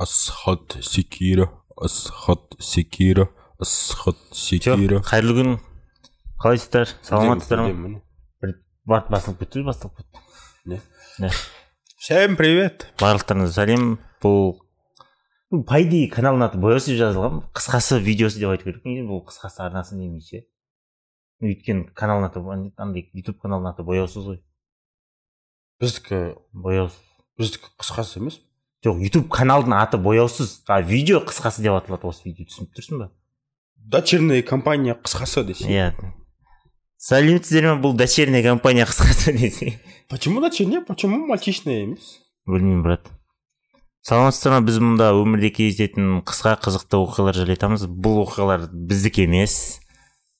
асхат секира асхат секира асхат секира. Қайырлы күн. Қалайсыздар саламатсыздар ма? бір барып басылып кетті басталып кетті. Не? не. Всем привет. Барлықтарыңызға сәлем. Бұл по идее каналдың аты бояусыз жазылған қысқасы видеосы деп айту керек. Бұл қысқасы арнасы демей ше өйткені каналдың аты андай ютуб каналдың аты бояусыз ғой. Біздікі бояусыз. біздікі қысқасы емес. Жоқ ютуб каналдың аты бояусыз. А видео қысқасы деп аталады осы видео түсініп тұрсың ба? Дочерняя компания қысқасы десе. Иә. Сәлеметсіздер ме? Бұл дочерняя компания қысқасы десе. Почему дочерняя? Почему мальчишная емес? Білмеймін брат. Саламатсыздар ма? Біз мұнда өмірде кездесетін қысқа қызықты оқиғалар жайлы айтамыз бұл оқиғалар біздікі емес.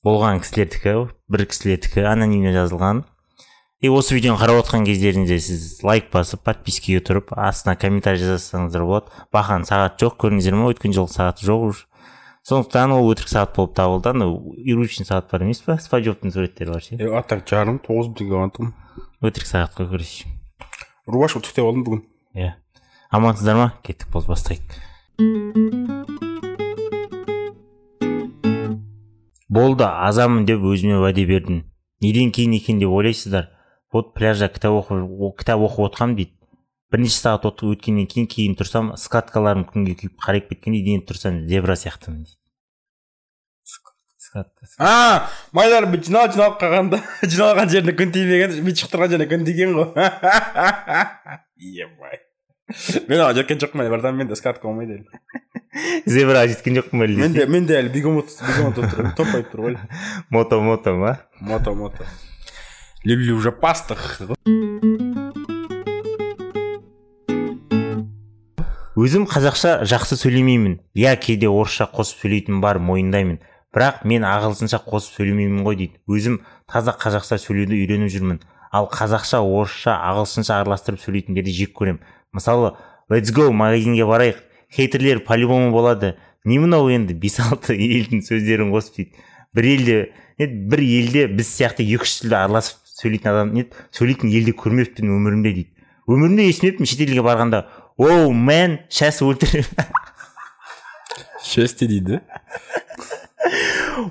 Болған кісілердікі бір кісілердікі анонимно жазылған. И осы видеоны қарап отқан кездеріңізде сіз лайк басып подпискаға тұрып астына комментарий жазсаңыздар болады. Бақан сағат жоқ көрдіңіздер ма өткен жылы сағаты жоқ уже. Сондықтан ол өтірік сағат болып табылды. Анау иручный сағат бар емес па? Спанчбобтың суреттері бар ше? А так жарым тоғыз бітімге болған тұғын өтірік сағат қой короче рубаш ұтықтап алдым бүгін. Иә. Амансыздар ма? Кеттік болды бастайық. Болды азамын деп өзіме уәде бердім. Неден кейін екен деп ойлайсыздар? Вот пляжда кітап оқып кітап оқып отқам дейді бірнеше сағат өткеннен кейін кейін тұрсам скаткаларым күнге күйіп қарайып кеткенде дейін тұрсам зебра сияқтымын дейді а майлар жиналып жиналып қалғанда жиналған жеріне күн тимеген бүйтіп шықтырған жеріне күн тиген ғой. Ебай мен оған жеткен жоқпын әлі братан менде скатка болмайды әлі. Зебраға жеткен жоқпын әлі менде менде әлі бегемот бегемот болып тұр топ қойып тұр ғой. Мото мото ма? Мото мото люблю уже пастых өзім қазақша жақсы сөйлемеймін. Иә кейде орысша қосып сөйлейтінім бар мойындаймын. Бірақ мен ағылшынша қосып сөйлемеймін ғой дейді. Өзім таза қазақша сөйлеуді үйреніп жүрмін. Ал қазақша орысша ағылшынша араластырып сөйлейтіндерді жек көремін. Мысалы let's go магазинге барайық. Хейтерлер по-любому болады. Не мынау енді бес алты елдің сөздерін қосып дейді. Бір елде бір елде біз сияқты екі үш тілде араласып сөйлейтін адам не сөйлейтін елде көрмеппін өмірімде дейді. Өмірімде естімеппін шетелге барғанда оу мен сейчас өлтіремін счастье дейді.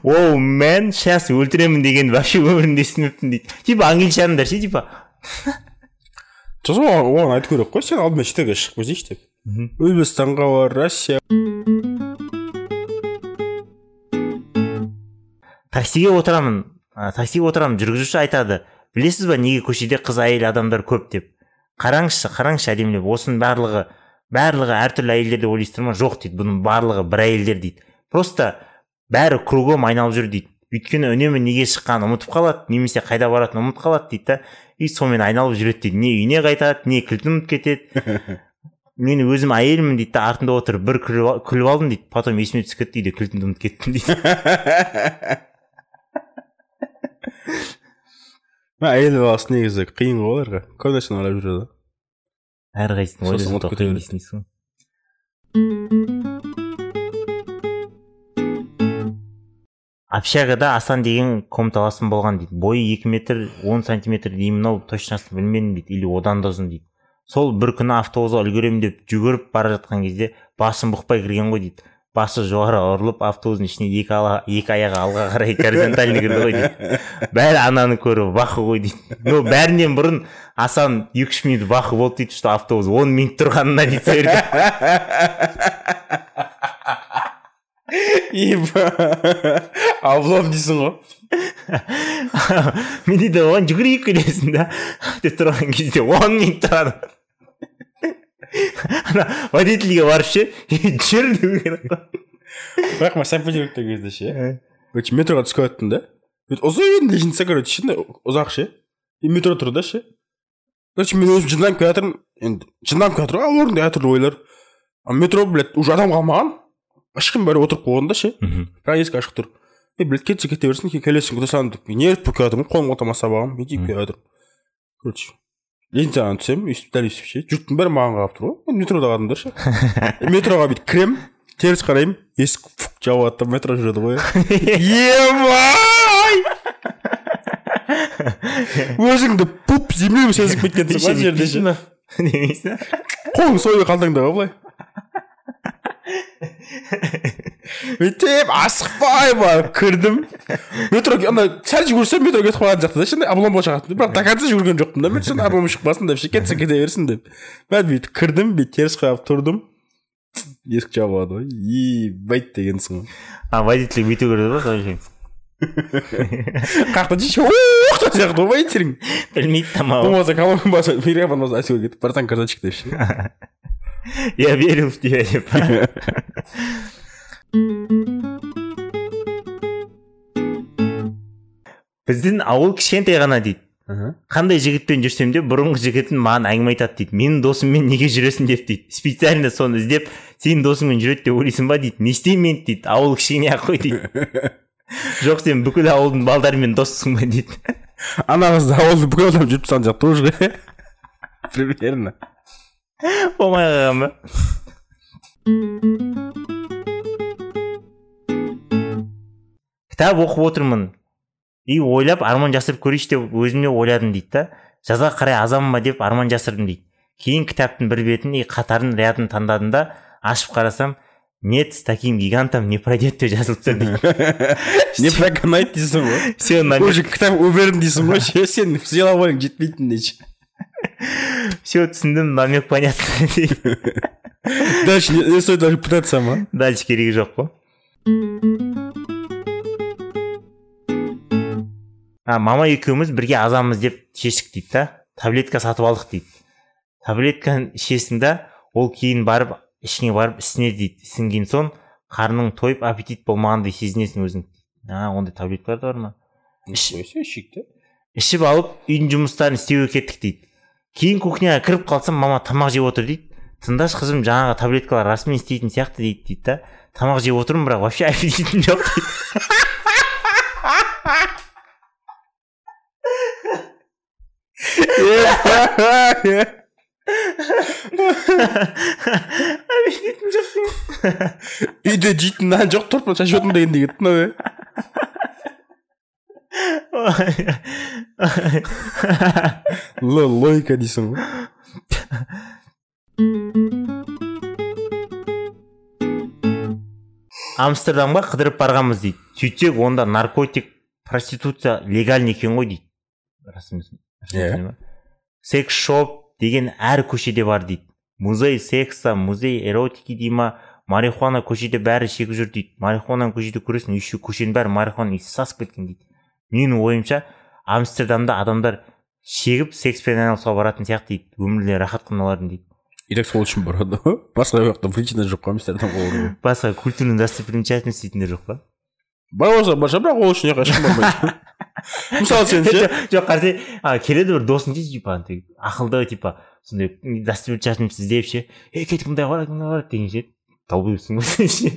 Оу мен сейчас өлтіремін дегенді вообще өмірімде естімеппін дейді. Типа англичандар ше типа. Сосын оған оған айту керек қой сен алдымен шетелге шығып көрсейші деп. Өзбекстанға бар россия. Таксиге отырамын. Таксиге отырамын жүргізуші айтады. Білесіз ба неге көшеде қыз әйел адамдар көп деп? Қараңызшы қараңызшы әдемілеп осының барлығы барлығы әртүрлі әйелдер деп ойлайсыздар ма? Жоқ дейді бұның барлығы бір әйелдер дейді. Просто бәрі кругом айналып жүр дейді. Өйткені үнемі неге шыққанын ұмытып қалады немесе қайда баратынын ұмытып қалады дейді да. И сонымен айналып жүреді дейді. Не үйіне қайтады не кілтін ұмытып кетеді. Мен өзім әйелмін дейді да артында отырып бір күліп, ал- күліп алдым дейді. Потом есіме түсіп кетті үйде кілтімді ұмытып кеттім дейді. Әйел баласы негізі қиын ғой оларға көп нәрсені ойлап жүреді әрқайсысын береді. дейсің ғой общагада асан деген комнаталасым болған дейді бойы екі метр он сантиметр деймін ау точносын білмедім дейді или одан да ұзын дейді сол бір күні автобусқа үлгеремін деп жүгіріп бара жатқан кезде басым бұқпай кірген ғой дейді басы жоғары ұрылып автобустың ішіне екі, ала, екі аяғы алға қарай горизонтально кірді ғой дейді. Бәрі ананы көріп вахы ғой дейді. Но бәрінен бұрын асан екі үш минут вахы болды дейді что автобус он минут тұрғанына дейді сол жерде облом дейсің ғой. Мен дейді оған жүгірейік келесің да. Деп тұрған кезде он минут тұрады. Ана водительге барып ше жүр деу керек қой бірақ мен санкт петербургте кезде ше короче метроға түсіп келаттым да? Бүйтіп ұзын лестница короче ше ұзақ ше и метро тұр да ше короче мен өзім жынданып келе жатырмын енді жынданып келе жатыр ғой ал орында әртүрлі ойлар а метро блядь уже адам қалмаған. Ешкім бәрі отырып қойған да ше бірақ есік ашық тұр. Е блядь кетсе кете берсін келесің күте саламын деп. Еріп болып келе жатырмын қолымға талма сабағым бүйтіп келе жатырмын. Короче. Лестницадан түсемін өйстіп дәл өйстіп ше жұрттың бәрі маған қарап тұр ғой метродағы адамдар ше метроға бүйтіп кіремін теріс қараймын есік фук жабылады да метро жүреді ғой. Ебай өзіңді пуп землеге сезіп кеткенсің ғой жерде ше? ба қолың сойы қалтаңда ғой. Былай бүйтіп асықпай барып кірдім. Метро ана сәл жүгірсем метро кетіп қалған сияқты да ше обломға шығатын бірақ до конца жүгірген жоқпын да. Мен ше облом шықпасын деп ше кетсе кете берсін деп. Мен бүйтіп кірдім бүйтіп теріс қарап тұрдым. Есік жабылады ғой. Ебать дегенсің ғой а водитель бүйту керек па сол үшін қаяқтан жише оқ сияқты ғой водителің білмейді тамағы болмаса колонка болмаса мире болмаса айтуға кетіп братан красавчик деп ше я верю в тебя деп біздің ауыл кішкентай ғана дейді. Қандай жігітпен жүрсем де бұрынғы жігітім маған әңгіме айтады дейді. Менің досыммен неге жүресің деп дейді. Специально соны іздеп сенің досыңмен жүреді деп ойлайсың ба дейді. Не істеймін дейді. Ауыл кішкене ақ қой дейді. Жоқ сен бүкіл ауылдың балдарымен доссың ба дейді. Ана қызды ауылда бүкіл адам жүріп тастаған сияқты уже. Примерно. Болмай қалған ба? Кітап оқып отырмын. И ойлап арман жасырып көрейінші деп өзіме ойладым дейді да. Жазға қарай азамын ба деп арман жасырдым дейді. Кейін кітаптың бір бетін и қатарын рядын таңдадым да ашып қарасам нет с таким гигантом не пройдет деп жазылып тұр дейді. Не проканает дейсің ғой. Все уже кітап өмірін дейсің ғой ше сен силовойың жетпейтін дейді все түсіндім намек понятно дейді. Дальше не стоит даже пытаться ма? Дальше керегі жоқ қой. А мама екеуміз бірге азамыз деп шештік дейді да таблетка сатып алдық дейді таблетканы ішесің да ол кейін барып ішіңе барып ісінеді дейді ісінген соң қарның тойып аппетит болмағандай сезінесің өзің а ондай таблеткалар да бар ма шекті ішіп алып үйдің жұмыстарын істеуге кеттік дейді кейін кухняға кіріп қалсам мама тамақ жеп отыр дейді тыңдашы қызым жаңағы таблеткалар расымен істейтін сияқты дейді дейді да тамақ жеп отырмын бірақ вообще аппетитім жоқ дейді аппетитім жоқ дейді үйде жейтін нан жоқ торпан шашып отырмын дегенде кетті мынау Л- логика дейсің ғой амстердамға қыдырып барғанбыз дейді. Сөйтсек онда наркотик проституция легальный екен ғой дейді. Рас емес Иә. Секс шоп деген әр көшеде бар дейді. Музей секса музей эротики дей ма марихуана көшеде бәрі шегіп жүр дейді. Марихуананы көшеде көресің еще көшенің бәрі марихуана иісі сасып кеткен дейді. Менің ойымша амстердамда адамдар шегіп секспен айналысуға баратын сияқты дейді. Өмірлері рахат қана дейді. И так сол үшін барады. Ғой басқа жақта причина жоқ қой амстердамға баруға басқа культурный достопримечательность дейтіндер жоқ па? Бар болса бар шығар бірақ ол үшін ешқай ешкім бармайды мысалы сен ше? Жоқ қарасай а келеді бір досың ше типа андай ақылды типа сондай достопримечательность іздеп ше. Ей кетік мындай барады мындай барады деген ше. Долбоебсың ғой сен ше.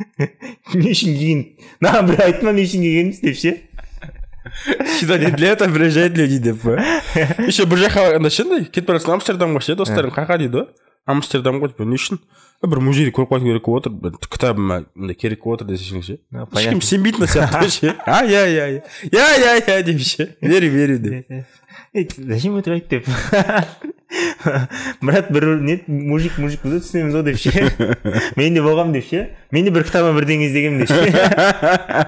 Не үшін келген маған бір айтты ма не үшін келгенімізді деп ше. Сюда не для этого приезжают люди деп па? Еще бір жаққа анда ше андай кетіп бара жатсың амстердамға ше достарың қай жаққа дейді ғой амстердамға типа не үшін «Е, бір музейді көріп қайту керек болып отыр кітабыма мындай керек болып отыр десең ше ешкім сенбейтін сияқты ғой ше а иә иә иә иә иә иә деп ше верю верю деп зачем это айтты деп брат бір не мужик мужик біз түсінеміз ғой деп ше мен де болғанмын деп ше мен де бір кітабыма бірдеңе іздегенмін деп ше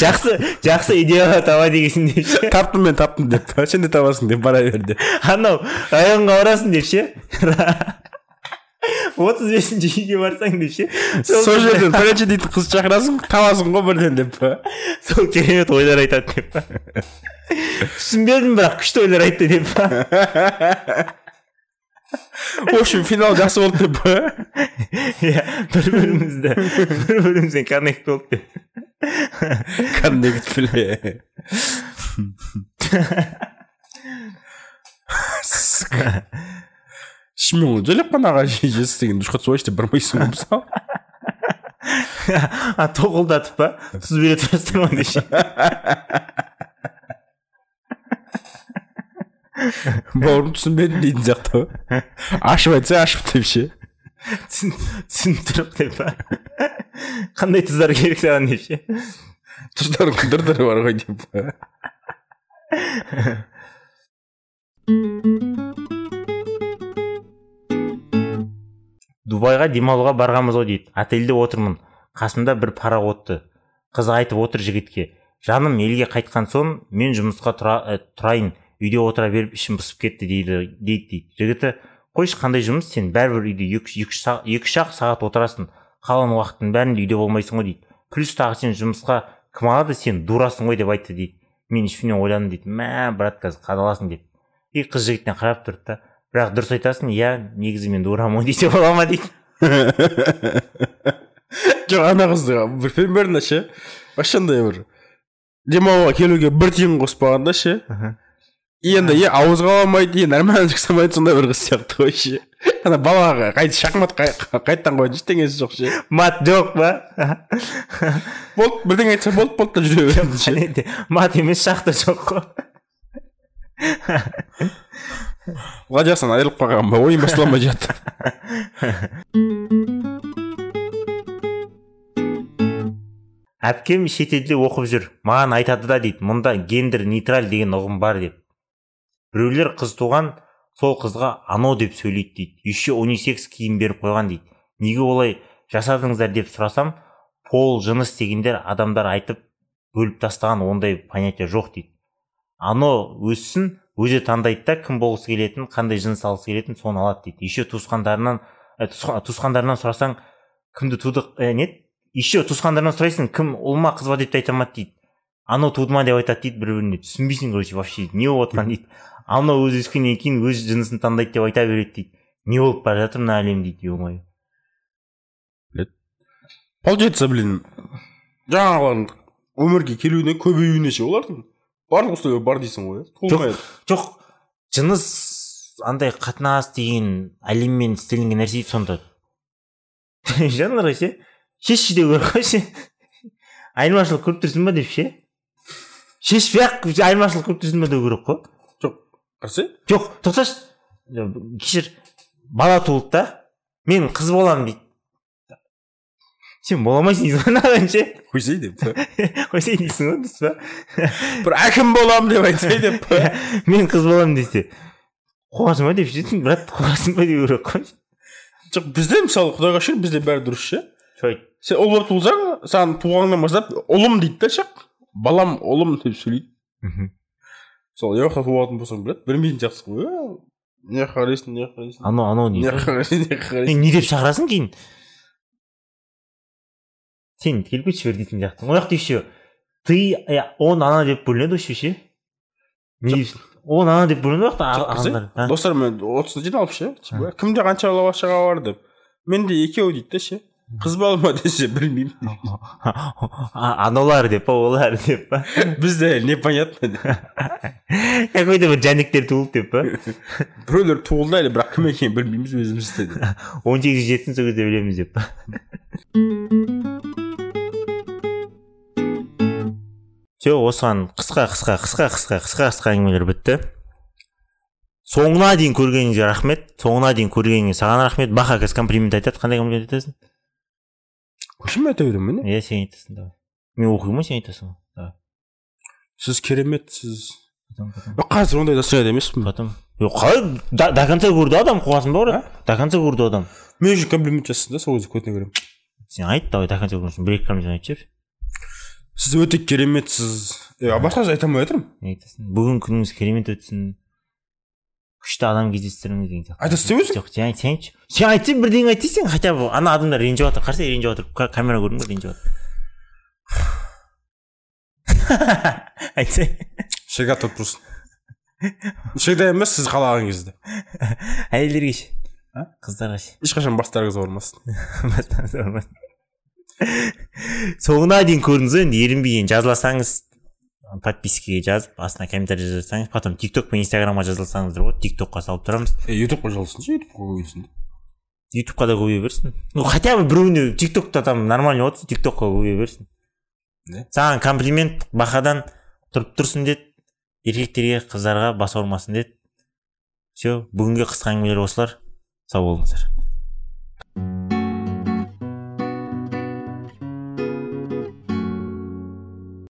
жақсы жақсы идея таба дегенсің деп ше. Таптым мен таптым деп. Сен де табасың деп бара бер деп. Анау районға барасың деп ше. отыз бесінші үйге барсаң деп ше. Сол жерден пәленше дейтін қыз шақырасың табасың ғой бірден деп па? Сол керемет ойлар айтады деп па? Түсінбедім бірақ күшті ойлар айтты деп па? В общем финал жақсы болды деп па? Иә бір бірімізді бір бірімізбен коннект болды деп. Коннект бля ғой жайлап қана аға жесі деген душқа түсіп деп бармайсың ғой мысалы а тоқылдатып па тұз бере тұрасыздар ма деші бауырым түсінбедім дейтін сияқты ғой ашып айтса ашып деп ше түсініп тұрып деп па қандай тұздар керек саған деп ше тұздардың дыр бар ғой деп. Дубайға демалуға барғанбыз ғой дейді. Отельде отырмын. Қасымда бір пароходты қыз айтып отыр жігітке. Жаным елге қайтқан соң мен жұмысқа тұра, ә, тұрайын. Үйде отыра беріп ішім пысып кетті дейді дейді дейді. Жігіті қойшы қандай жұмыс сен? Бәрібір үйде екі үш ақ сағат отырасың. Қалған уақыттың бәрінде үйде болмайсың ғой дейді. Плюс тағы сен жұмысқа кім алады? Сен дурасың ғой деп айтты дейді. Мен ішімнен ойландым дейді. Мә брат қазір қадаласың деп. И қыз жігіттен қарап тұрды да бірақ дұрыс айтасың иә негізі мен дурамын ғой десе бола ма дейді. Жоқ ана қызды бір примерно ше? Вообще андай бір демалуға келуге бір тиын қоспағанда ше? Енді е ауызға ала алмайды е нормально жасамайды сондай бір қыз сияқты ғой ше. Ана балаға қайта шахмат қайтадан қоятын ештеңесі жоқ ше. Мат жоқ па? Болды бірдеңе айтса болды болды да жүре береді мат емес шахта жоқ қой. Владястан айырылып қалған ба? Ойын бастала алмай жатыр. Әпкем шетелде оқып жүр маған айтады да дейді мұнда гендер нейтраль деген ұғым бар деп. Біреулер қыз туған сол қызға ано деп сөйлейді дейді. Еще унисекс киім беріп қойған дейді. Неге олай жасадыңыздар деп сұрасам пол жыныс дегендер адамдар айтып бөліп тастаған ондай понятие жоқ дейді. Ано өссін өзі таңдайды да кім болғысы келетінін қандай жыныс алғысы келетінін соны алады дейді. Еще туысқандарынан ә, туысқандарынан сұрасаң кімді тудық? Ә, не еще туысқандарынан сұрайсың кім ұл ма қыз ба? деп те айта алмады дейді. Анау туды ма деп айтады дейді бір біріне. Түсінбейсің короче вообще не болып жатқанын дейді. Ал мынау өзі өскеннен кейін өз жынысын таңдайды деп айта береді дейді. Не болып бара жатыр мына әлем дейді е мое получается блин жаңағылардың өмірге келуіне көбеюіне ше олардың? Барлық условия бар дейсің ғой иә? Жоқ жыныс андай қатынас деген әлеммен істелінген нәрсе сонда. Жанр ше? Шешші деу керек қой ше? Айырмашылық көріп тұрсың ба деп ше? Шешпей ақ айырмашылық көріп тұрсың ба деу керек қой. Қарсы жоқ тоқташы. Кешір. Бала туылды да мен қыз боламын дейді. Сен бола алмайсың дейсің ғой мынаған ше? Қойсай деп қойсай дейсің ғой дұрыс па? Бір әкім боламын деп айтсай деп мен қыз боламын десе. Қуасың ба деп ше брат қуасың ба деу керек қой. Жоқ бізде мысалы құдайға шүкір бізде бәрі дұрыс ше? Сен ұл болып туылсаң саған туғаннан бастап ұлым дейді да ше балам ұлым деп сөйлейді. Сол жақта туатын болсаң блядь білмейтін сияқтысың ғой не қарайсың не қарайсың анау анау не? Қарайсың не қарайсың не деп шақырасың кейін? Сен келіп кетші бер дейтін сияқтысың. Ол жақта еще ты он ана деп бөлінеді вообще ше? Он ана деп бөлінеді ол жақта достармен отызда жиналып ше? Кімде қанша бала шаға бар деп? Менде екеу дейді да ше? Қыз бала ма десе білмеймін аналар деп па олар деп па бізде непонятно какой то бір жәндіктер туылды деп па біреулер туылды әлі бірақ кім екенін білмейміз өзіміз де он сегізге жетсін сол кезде білеміз деп па все осыған қысқа қысқа қысқа қысқа қысқа қысқа әңгімелер бітті соңына дейін көргеніңізге рахмет соңына дейін көргеніңе саған рахмет баха қазір комплимент айтады қандай комплимент айтасың мен айта беремін міне иә сен айтасың давай мен оқимын ғой сен айтасың давай сіз кереметсіз қазір ондай настроение емеспін потом қалай до конца көрді адам қуасың ба брат до конца көрді адам мен үшін комплимент жасасын да сол кезде көтіне беремін сен айт давай до конца көрсін бір екі комплимент айтып жібер сіз өте кереметсіз басқа айта алмай жатырмын не айтасың бүгінгі күніңіз керемет өтсін күшті адам кездестіріңіз деген сияқты. Деп өзің жоқ сен айт сен айтшы сен айтсай бірдеңе айт дейсің хотя бы ана адамдар ренжіп жатыр қараса ренжіп жатыр камера көрдің ба ренжіп жатыр. Айтсай. Всегда тут просто всегда емес сіз қалаған кезде. Әйелдерге ше? Қыздарға ше? Ешқашан бастарыңыз ауырмасын бастарыңыз ауырмасын соңына дейін көрдіңіз ғой енді ерінбей жазылсаңыз подпискаға жазып астына комментарий жазсаңыз потом тик ток пен инстаграмға жазылсаңыздар болады тик токқа салып тұрамыз. Ютубқа жазылсыншы ютубқа көбейсін ютубқа да көбейе берсін. Ну хотя бы біреуіне тик токта там нормально отырсын тик токқа көбейе берсін саған комплимент бахадан тұрып тұрсын деді. Еркектерге қыздарға бас ауырмасын деді. Все бүгінгі қысқа әңгімелер осылар. Сау болыңыздар.